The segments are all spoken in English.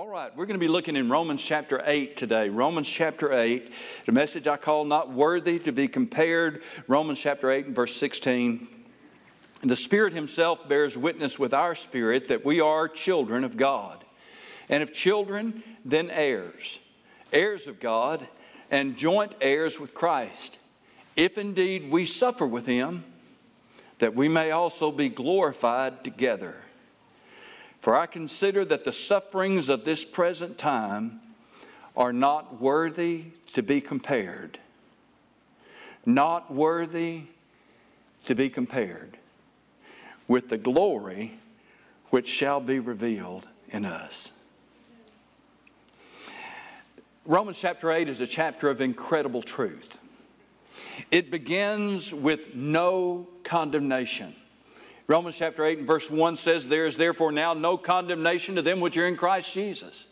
All right, we're going to be looking in Romans chapter 8 today. Romans chapter 8, the message I call Not Worthy to be Compared. Romans chapter 8 and verse 16. The Spirit Himself bears witness with our spirit that we are children of God. And if children, then heirs, heirs of God, and joint heirs with Christ. If indeed we suffer with Him, that we may also be glorified together. For I consider that the sufferings of this present time are not worthy to be compared. Not worthy to be compared with the glory which shall be revealed in us. Romans chapter 8 is a chapter of incredible truth. It begins with no condemnation. Romans chapter 8 and verse 1 says, There is therefore now no condemnation to them which are in Christ Jesus.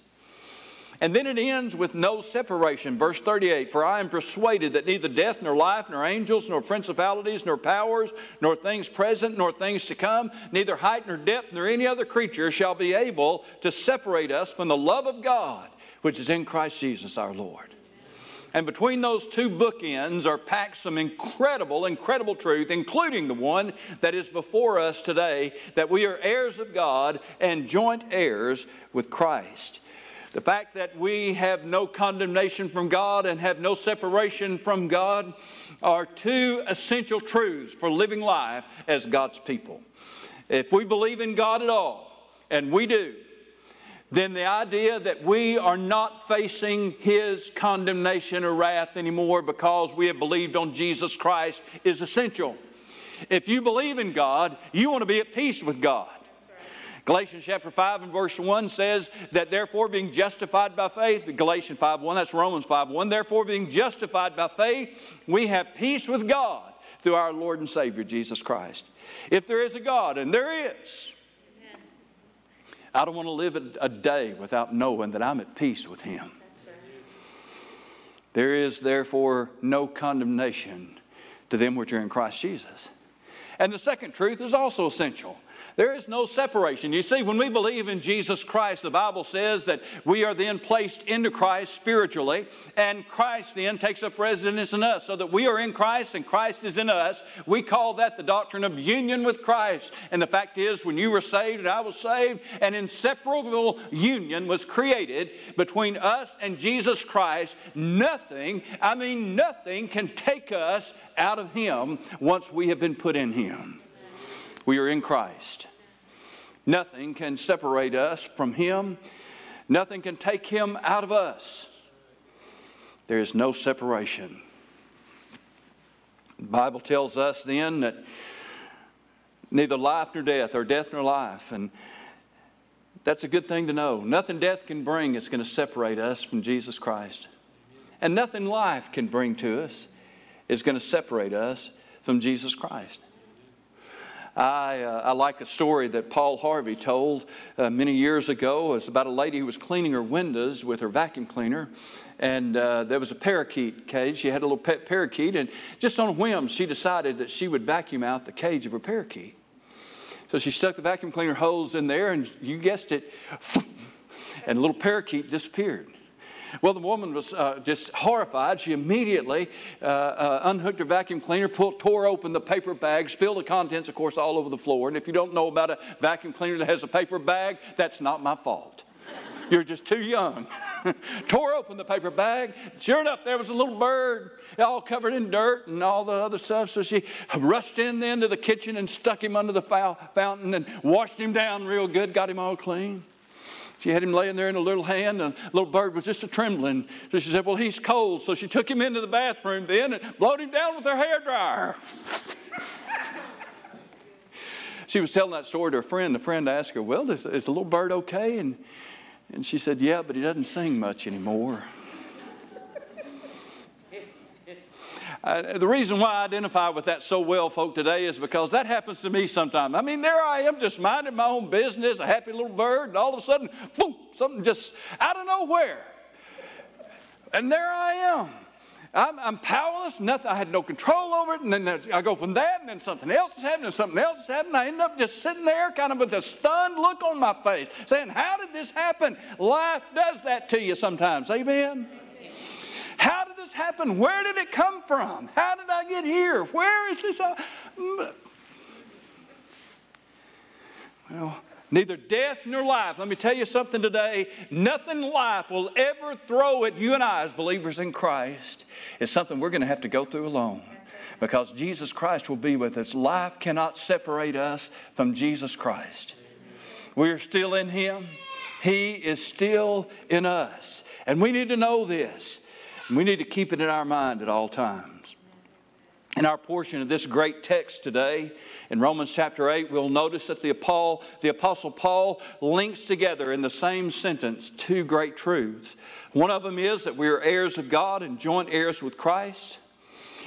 And then it ends with no separation. Verse 38 For I am persuaded that neither death, nor life, nor angels, nor principalities, nor powers, nor things present, nor things to come, neither height, nor depth, nor any other creature shall be able to separate us from the love of God which is in Christ Jesus our Lord. And between those two bookends are packed some incredible, incredible truth, including the one that is before us today that we are heirs of God and joint heirs with Christ. The fact that we have no condemnation from God and have no separation from God are two essential truths for living life as God's people. If we believe in God at all, and we do, then the idea that we are not facing his condemnation or wrath anymore because we have believed on Jesus Christ is essential. If you believe in God, you want to be at peace with God. Galatians chapter 5 and verse 1 says that therefore being justified by faith, Galatians 5 1, that's Romans 5 1, therefore being justified by faith, we have peace with God through our Lord and Savior Jesus Christ. If there is a God, and there is, I don't want to live a day without knowing that I'm at peace with Him. There is therefore no condemnation to them which are in Christ Jesus. And the second truth is also essential. There is no separation. You see, when we believe in Jesus Christ, the Bible says that we are then placed into Christ spiritually, and Christ then takes up residence in us, so that we are in Christ and Christ is in us. We call that the doctrine of union with Christ. And the fact is, when you were saved and I was saved, an inseparable union was created between us and Jesus Christ. Nothing, I mean, nothing can take us out of Him once we have been put in Him. We are in Christ. Nothing can separate us from Him, nothing can take Him out of us. There is no separation. The Bible tells us then that neither life nor death, or death nor life, and that's a good thing to know. Nothing death can bring is going to separate us from Jesus Christ. And nothing life can bring to us is going to separate us from Jesus Christ. I, uh, I like a story that Paul Harvey told uh, many years ago. It was about a lady who was cleaning her windows with her vacuum cleaner. And uh, there was a parakeet cage. She had a little pet parakeet. And just on a whim, she decided that she would vacuum out the cage of her parakeet. So she stuck the vacuum cleaner hose in there, and you guessed it, and the little parakeet disappeared. Well, the woman was uh, just horrified. She immediately uh, uh, unhooked her vacuum cleaner, pulled, tore open the paper bag, spilled the contents, of course, all over the floor. And if you don't know about a vacuum cleaner that has a paper bag, that's not my fault. You're just too young. tore open the paper bag. Sure enough, there was a little bird, all covered in dirt and all the other stuff. So she rushed in then to the kitchen and stuck him under the fountain and washed him down real good, got him all clean. She had him laying there in a little hand, and the little bird was just a trembling. So she said, Well, he's cold. So she took him into the bathroom then and blowed him down with her hair dryer. she was telling that story to a friend. The friend asked her, Well, is, is the little bird okay? And, and she said, Yeah, but he doesn't sing much anymore. Uh, the reason why I identify with that so well, folk, today is because that happens to me sometimes. I mean, there I am just minding my own business, a happy little bird, and all of a sudden, boom, something just out of nowhere. And there I am. I'm, I'm, powerless. Nothing. I had no control over it. And then I go from that, and then something else is happening, and something else is happening. I end up just sitting there, kind of with a stunned look on my face, saying, "How did this happen?" Life does that to you sometimes. Amen. How did this happen? Where did it come from? How did I get here? Where is this? Well, neither death nor life. Let me tell you something today. Nothing life will ever throw at you and I as believers in Christ is something we're going to have to go through alone. Because Jesus Christ will be with us. Life cannot separate us from Jesus Christ. We are still in Him, He is still in us. And we need to know this. We need to keep it in our mind at all times. In our portion of this great text today, in Romans chapter 8, we'll notice that the, Paul, the Apostle Paul links together in the same sentence two great truths. One of them is that we are heirs of God and joint heirs with Christ.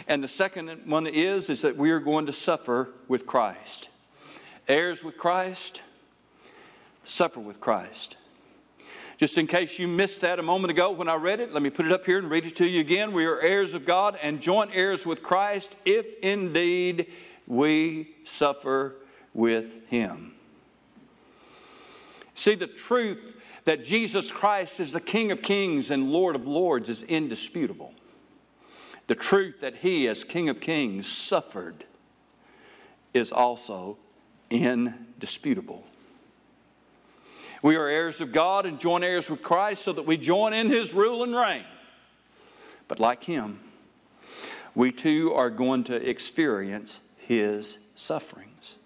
And the second one is, is that we are going to suffer with Christ. Heirs with Christ, suffer with Christ. Just in case you missed that a moment ago when I read it, let me put it up here and read it to you again. We are heirs of God and joint heirs with Christ if indeed we suffer with Him. See, the truth that Jesus Christ is the King of kings and Lord of lords is indisputable. The truth that He, as King of kings, suffered is also indisputable. We are heirs of God and joint heirs with Christ so that we join in his rule and reign. But like him, we too are going to experience his sufferings.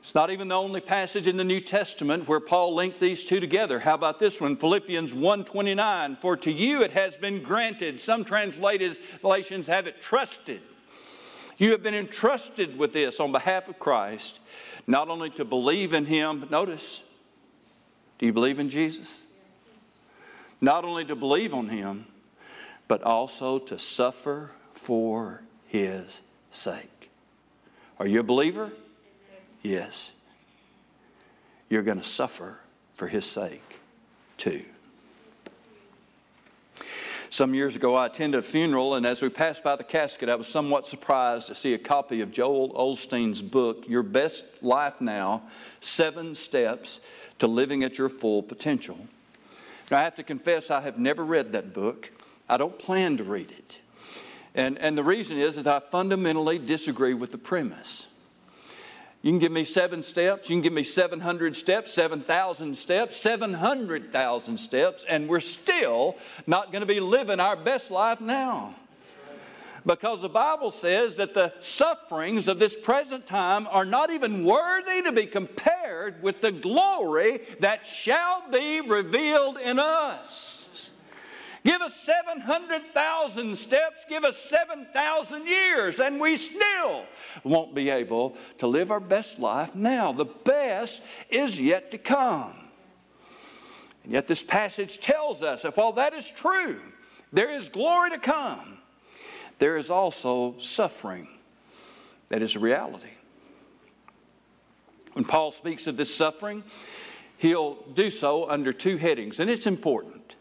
It's not even the only passage in the New Testament where Paul linked these two together. How about this one? Philippians 1:29, for to you it has been granted. Some translations have it trusted. You have been entrusted with this on behalf of Christ not only to believe in Him, but notice, do you believe in Jesus? Not only to believe on Him, but also to suffer for His sake. Are you a believer? Yes. You're going to suffer for His sake too. Some years ago, I attended a funeral, and as we passed by the casket, I was somewhat surprised to see a copy of Joel Osteen's book, Your Best Life Now Seven Steps to Living at Your Full Potential. Now, I have to confess, I have never read that book. I don't plan to read it. And, and the reason is that I fundamentally disagree with the premise. You can give me seven steps, you can give me 700 steps, 7,000 steps, 700,000 steps, and we're still not going to be living our best life now. Because the Bible says that the sufferings of this present time are not even worthy to be compared with the glory that shall be revealed in us. Give us 700,000 steps, give us 7,000 years, and we still won't be able to live our best life now. The best is yet to come. And yet, this passage tells us that while that is true, there is glory to come, there is also suffering that is a reality. When Paul speaks of this suffering, he'll do so under two headings, and it's important.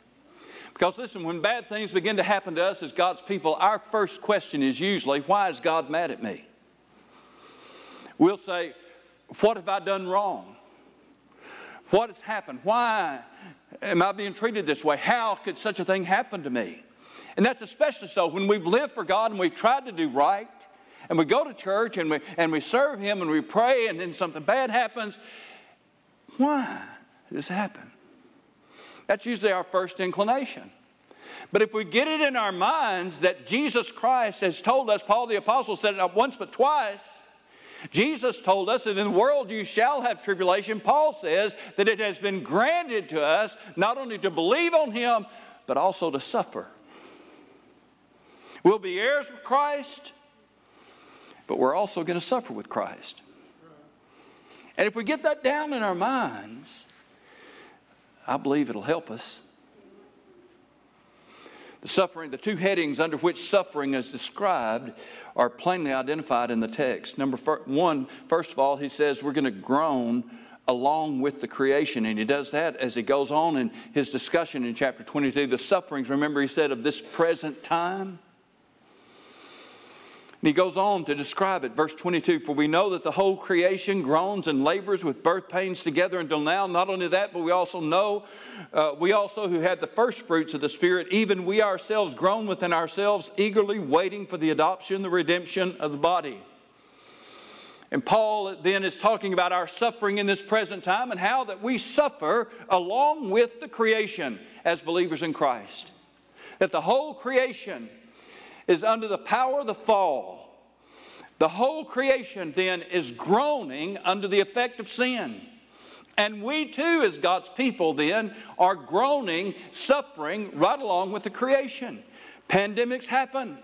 Because listen, when bad things begin to happen to us as God's people, our first question is usually, why is God mad at me? We'll say, what have I done wrong? What has happened? Why am I being treated this way? How could such a thing happen to me? And that's especially so when we've lived for God and we've tried to do right, and we go to church and we, and we serve Him and we pray, and then something bad happens. Why did this happen? That's usually our first inclination. But if we get it in our minds that Jesus Christ has told us, Paul the Apostle said it not once but twice. Jesus told us that in the world you shall have tribulation. Paul says that it has been granted to us not only to believe on Him, but also to suffer. We'll be heirs with Christ, but we're also going to suffer with Christ. And if we get that down in our minds, I believe it'll help us. The suffering, the two headings under which suffering is described are plainly identified in the text. Number one, first of all, he says we're going to groan along with the creation. And he does that as he goes on in his discussion in chapter 22. The sufferings, remember, he said, of this present time. And he goes on to describe it. Verse 22 For we know that the whole creation groans and labors with birth pains together until now. Not only that, but we also know, uh, we also who had the first fruits of the Spirit, even we ourselves groan within ourselves, eagerly waiting for the adoption, the redemption of the body. And Paul then is talking about our suffering in this present time and how that we suffer along with the creation as believers in Christ. That the whole creation is under the power of the fall. The whole creation then is groaning under the effect of sin. And we too, as God's people, then are groaning, suffering right along with the creation. Pandemics happen,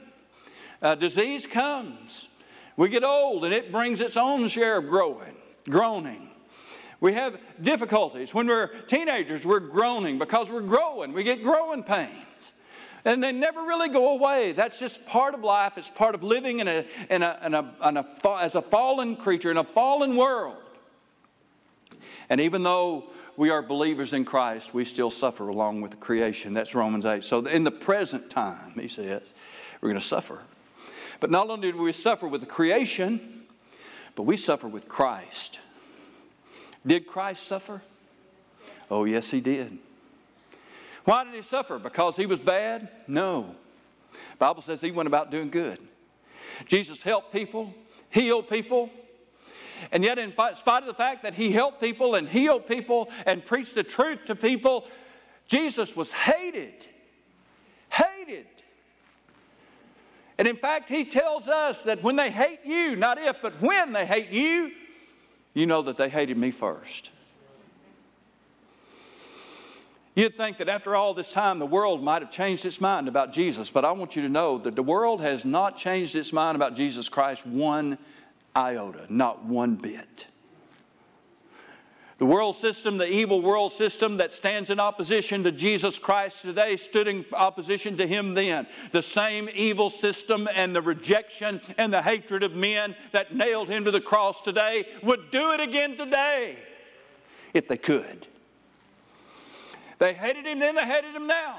uh, disease comes. We get old and it brings its own share of growing, groaning. We have difficulties. When we're teenagers, we're groaning because we're growing. We get growing pains and they never really go away. That's just part of life. It's part of living in a, in a, in a, in a, as a fallen creature in a fallen world. And even though we are believers in Christ, we still suffer along with the creation. That's Romans 8. So in the present time, he says, we're going to suffer. But not only do we suffer with the creation, but we suffer with Christ. Did Christ suffer? Oh, yes, he did. Why did he suffer? Because he was bad? No. The Bible says he went about doing good. Jesus helped people, healed people, and yet, in spite of the fact that he helped people and healed people and preached the truth to people, Jesus was hated. Hated. And in fact, he tells us that when they hate you, not if, but when they hate you, you know that they hated me first. You'd think that after all this time, the world might have changed its mind about Jesus, but I want you to know that the world has not changed its mind about Jesus Christ one iota, not one bit. The world system, the evil world system that stands in opposition to Jesus Christ today, stood in opposition to him then. The same evil system and the rejection and the hatred of men that nailed him to the cross today would do it again today if they could. They hated him then, they hated him now.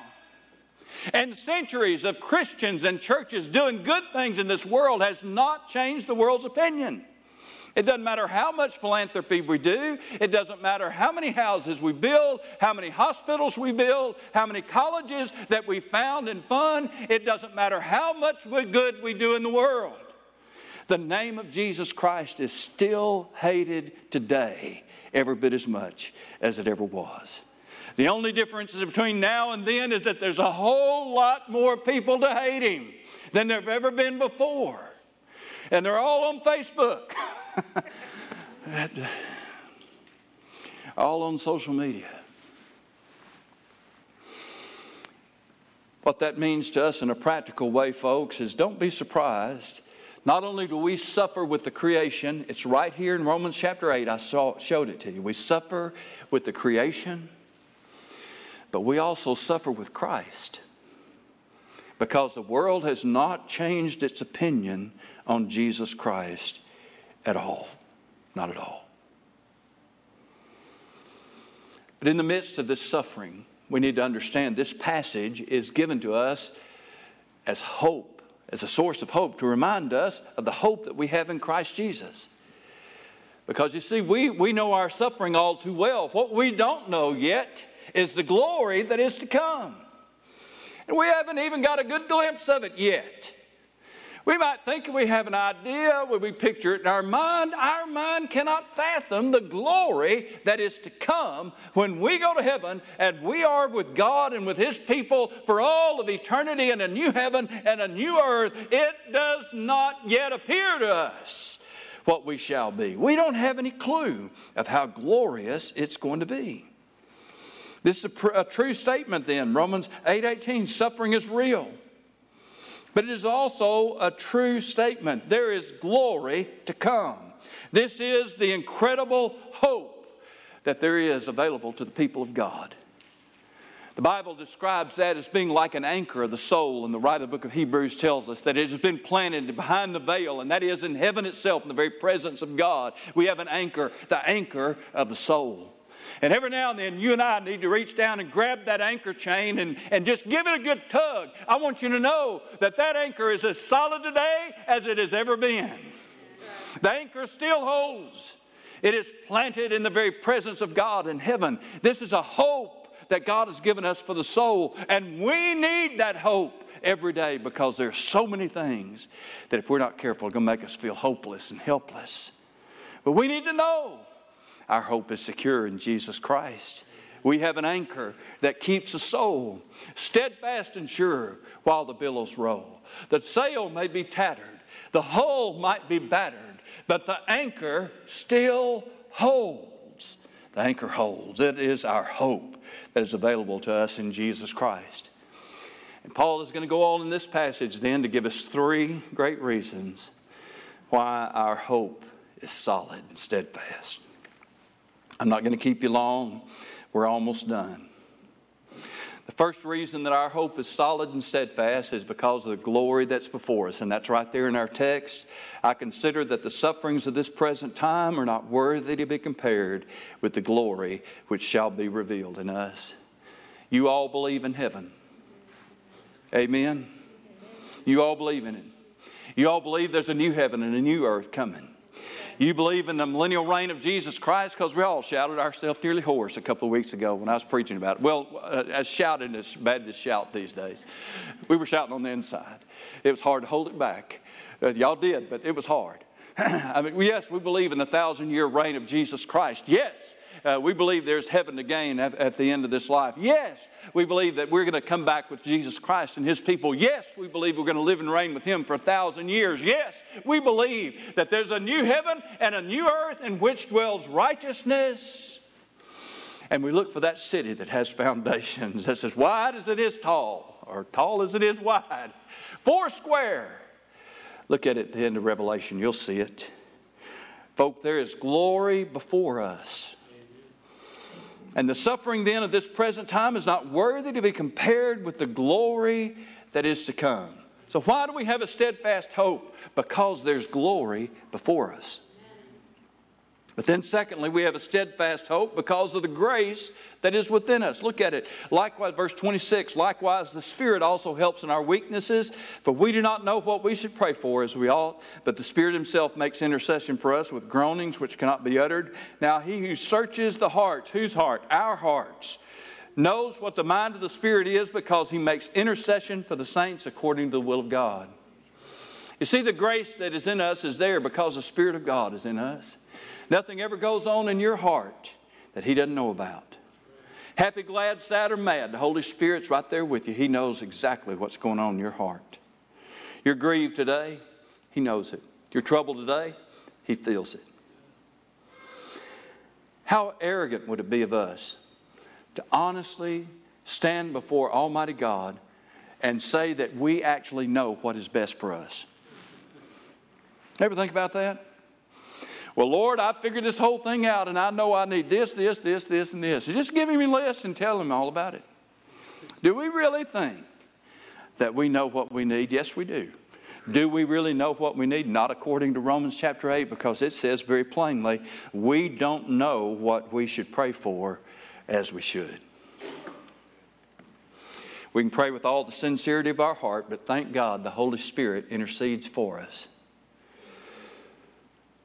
And centuries of Christians and churches doing good things in this world has not changed the world's opinion. It doesn't matter how much philanthropy we do. It doesn't matter how many houses we build, how many hospitals we build, how many colleges that we found and fund. It doesn't matter how much good we do in the world. The name of Jesus Christ is still hated today, every bit as much as it ever was. The only difference between now and then is that there's a whole lot more people to hate him than there have ever been before. And they're all on Facebook, all on social media. What that means to us in a practical way, folks, is don't be surprised. Not only do we suffer with the creation, it's right here in Romans chapter 8, I saw, showed it to you. We suffer with the creation but we also suffer with Christ because the world has not changed its opinion on Jesus Christ at all. Not at all. But in the midst of this suffering, we need to understand this passage is given to us as hope, as a source of hope, to remind us of the hope that we have in Christ Jesus. Because you see, we, we know our suffering all too well. What we don't know yet is the glory that is to come. And we haven't even got a good glimpse of it yet. We might think we have an idea when we picture it in our mind. Our mind cannot fathom the glory that is to come when we go to heaven and we are with God and with His people for all of eternity in a new heaven and a new earth. It does not yet appear to us what we shall be. We don't have any clue of how glorious it's going to be. This is a, pr- a true statement then. Romans 8:18, suffering is real. But it is also a true statement. There is glory to come. This is the incredible hope that there is available to the people of God. The Bible describes that as being like an anchor of the soul, and the writer of the book of Hebrews tells us that it has been planted behind the veil, and that is in heaven itself, in the very presence of God. We have an anchor, the anchor of the soul. And every now and then, you and I need to reach down and grab that anchor chain and, and just give it a good tug. I want you to know that that anchor is as solid today as it has ever been. The anchor still holds. It is planted in the very presence of God in heaven. This is a hope that God has given us for the soul. And we need that hope every day because there's so many things that if we're not careful, are going to make us feel hopeless and helpless. But we need to know our hope is secure in Jesus Christ. We have an anchor that keeps the soul steadfast and sure while the billows roll. The sail may be tattered, the hull might be battered, but the anchor still holds. The anchor holds. It is our hope that is available to us in Jesus Christ. And Paul is going to go on in this passage then to give us three great reasons why our hope is solid and steadfast. I'm not going to keep you long. We're almost done. The first reason that our hope is solid and steadfast is because of the glory that's before us, and that's right there in our text. I consider that the sufferings of this present time are not worthy to be compared with the glory which shall be revealed in us. You all believe in heaven. Amen. You all believe in it. You all believe there's a new heaven and a new earth coming. You believe in the millennial reign of Jesus Christ? Because we all shouted ourselves nearly hoarse a couple of weeks ago when I was preaching about it. Well, uh, as shouting as bad as shout these days. We were shouting on the inside. It was hard to hold it back. Uh, y'all did, but it was hard. I mean, yes, we believe in the thousand year reign of Jesus Christ. Yes, uh, we believe there's heaven to gain at, at, the end of this life. Yes, we believe that we're going to come back with Jesus Christ and His people. Yes, we believe we're going to live and reign with Him for a thousand years. Yes, we believe that there's a new heaven and a new earth in which dwells righteousness. And we look for that city that has foundations that's as wide as it is tall, or tall as it is wide, four square. Look at it at the end of Revelation, you'll see it. Folk, there is glory before us. And the suffering then of this present time is not worthy to be compared with the glory that is to come. So, why do we have a steadfast hope? Because there's glory before us. But then, secondly, we have a steadfast hope because of the grace that is within us. Look at it. Likewise, verse 26 likewise, the Spirit also helps in our weaknesses, for we do not know what we should pray for as we ought, but the Spirit Himself makes intercession for us with groanings which cannot be uttered. Now, He who searches the hearts, whose heart? Our hearts, knows what the mind of the Spirit is because He makes intercession for the saints according to the will of God. You see, the grace that is in us is there because the Spirit of God is in us. Nothing ever goes on in your heart that He doesn't know about. Happy, glad, sad, or mad, the Holy Spirit's right there with you. He knows exactly what's going on in your heart. You're grieved today, He knows it. You're troubled today, He feels it. How arrogant would it be of us to honestly stand before Almighty God and say that we actually know what is best for us? Ever think about that? Well, Lord, I figured this whole thing out and I know I need this, this, this, this, and this. just give him a list and tell him all about it. Do we really think that we know what we need? Yes, we do. Do we really know what we need? Not according to Romans chapter 8, because it says very plainly, we don't know what we should pray for as we should. We can pray with all the sincerity of our heart, but thank God the Holy Spirit intercedes for us.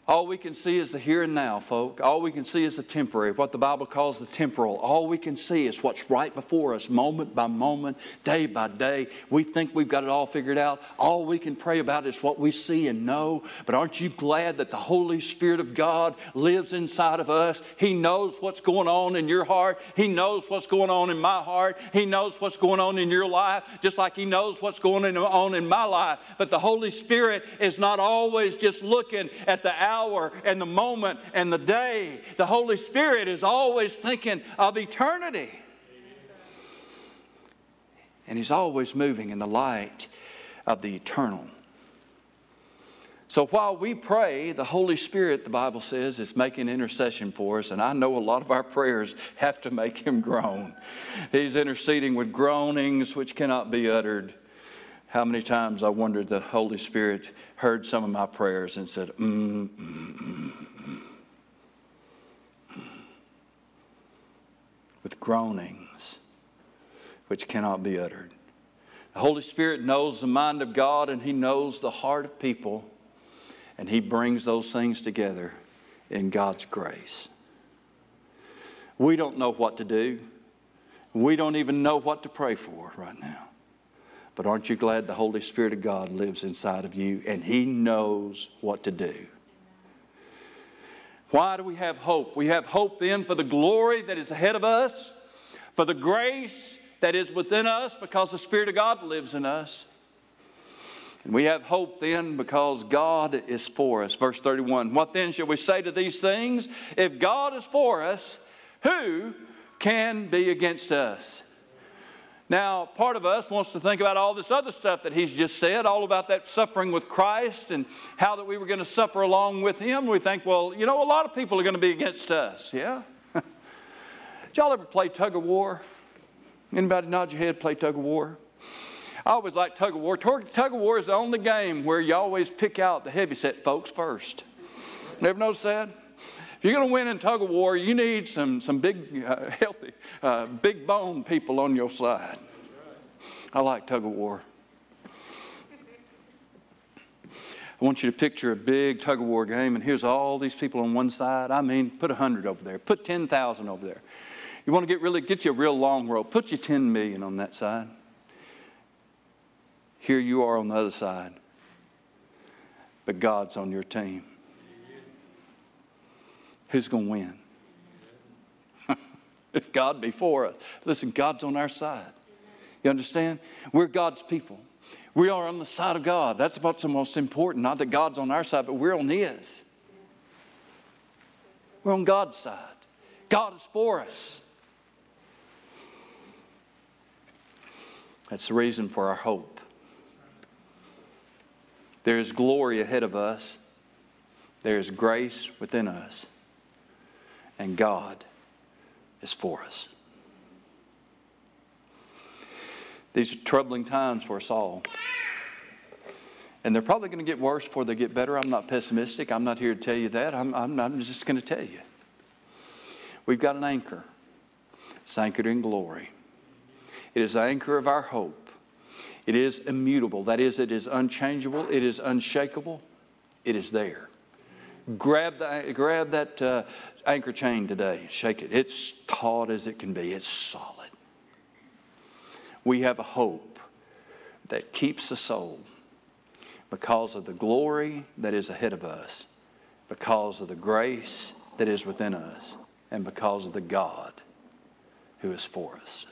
All we can see is the here and now, folk. All we can see is the temporary, what the Bible calls the temporal. All we can see is what's right before us, moment by moment, day by day. We think we've got it all figured out. All we can pray about is what we see and know. But aren't you glad that the Holy Spirit of God lives inside of us? He knows what's going on in your heart. He knows what's going on in my heart. He knows what's going on in your life, just like He knows what's going on in my life. But the Holy Spirit is not always just looking at the hour and the moment and the day. The Holy Spirit is always thinking of eternity. And He's always moving in the light of the eternal. So while we pray, the Holy Spirit, the Bible says, is making intercession for us. And I know a lot of our prayers have to make him groan. He's interceding with groanings which cannot be uttered. How many times I wondered the Holy Spirit heard some of my prayers and said, mm, mm, mm, mm. with groanings which cannot be uttered. The Holy Spirit knows the mind of God and He knows the heart of people and He brings those things together in God's grace. We don't know what to do. We don't even know what to pray for right now. But aren't you glad the Holy Spirit of God lives inside of you and He knows what to do? Why do we have hope? We have hope then for the glory that is ahead of us, for the grace that is within us because the Spirit of God lives in us. And we have hope then because God is for us. Verse 31 What then shall we say to these things? If God is for us, who can be against us? Now, part of us wants to think about all this other stuff that he's just said, all about that suffering with Christ and how that we were going to suffer along with him. We think, well, you know, a lot of people are going to be against us. Yeah? Did y'all ever play tug of war? Anybody nod your head, play tug of war? I always like tug of war. Tug of war is the only game where you always pick out the heavyset folks first. Never noticed that? If you're going to win in tug of war, you need some, some big, uh, healthy, uh, big bone people on your side. I like tug of war. I want you to picture a big tug of war game, and here's all these people on one side. I mean, put 100 over there, put 10,000 over there. You want to get really, get you a real long rope, put you 10 million on that side. Here you are on the other side, but God's on your team. Who's going to win? if God be for us. Listen, God's on our side. You understand? We're God's people. We are on the side of God. That's what's the most important. Not that God's on our side, but we're on His. We're on God's side. God is for us. That's the reason for our hope. There is glory ahead of us, there is grace within us, and God is for us. These are troubling times for us all. And they're probably going to get worse before they get better. I'm not pessimistic. I'm not here to tell you that. I'm, I'm, I'm just going to tell you. We've got an anchor. It's anchored in glory. It is the anchor of our hope. It is immutable. That is, it is unchangeable. It is unshakable. It is there. Grab, the, grab that uh, anchor chain today. Shake it. It's taut as it can be, it's solid. We have a hope that keeps the soul because of the glory that is ahead of us, because of the grace that is within us, and because of the God who is for us.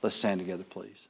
Let's stand together, please.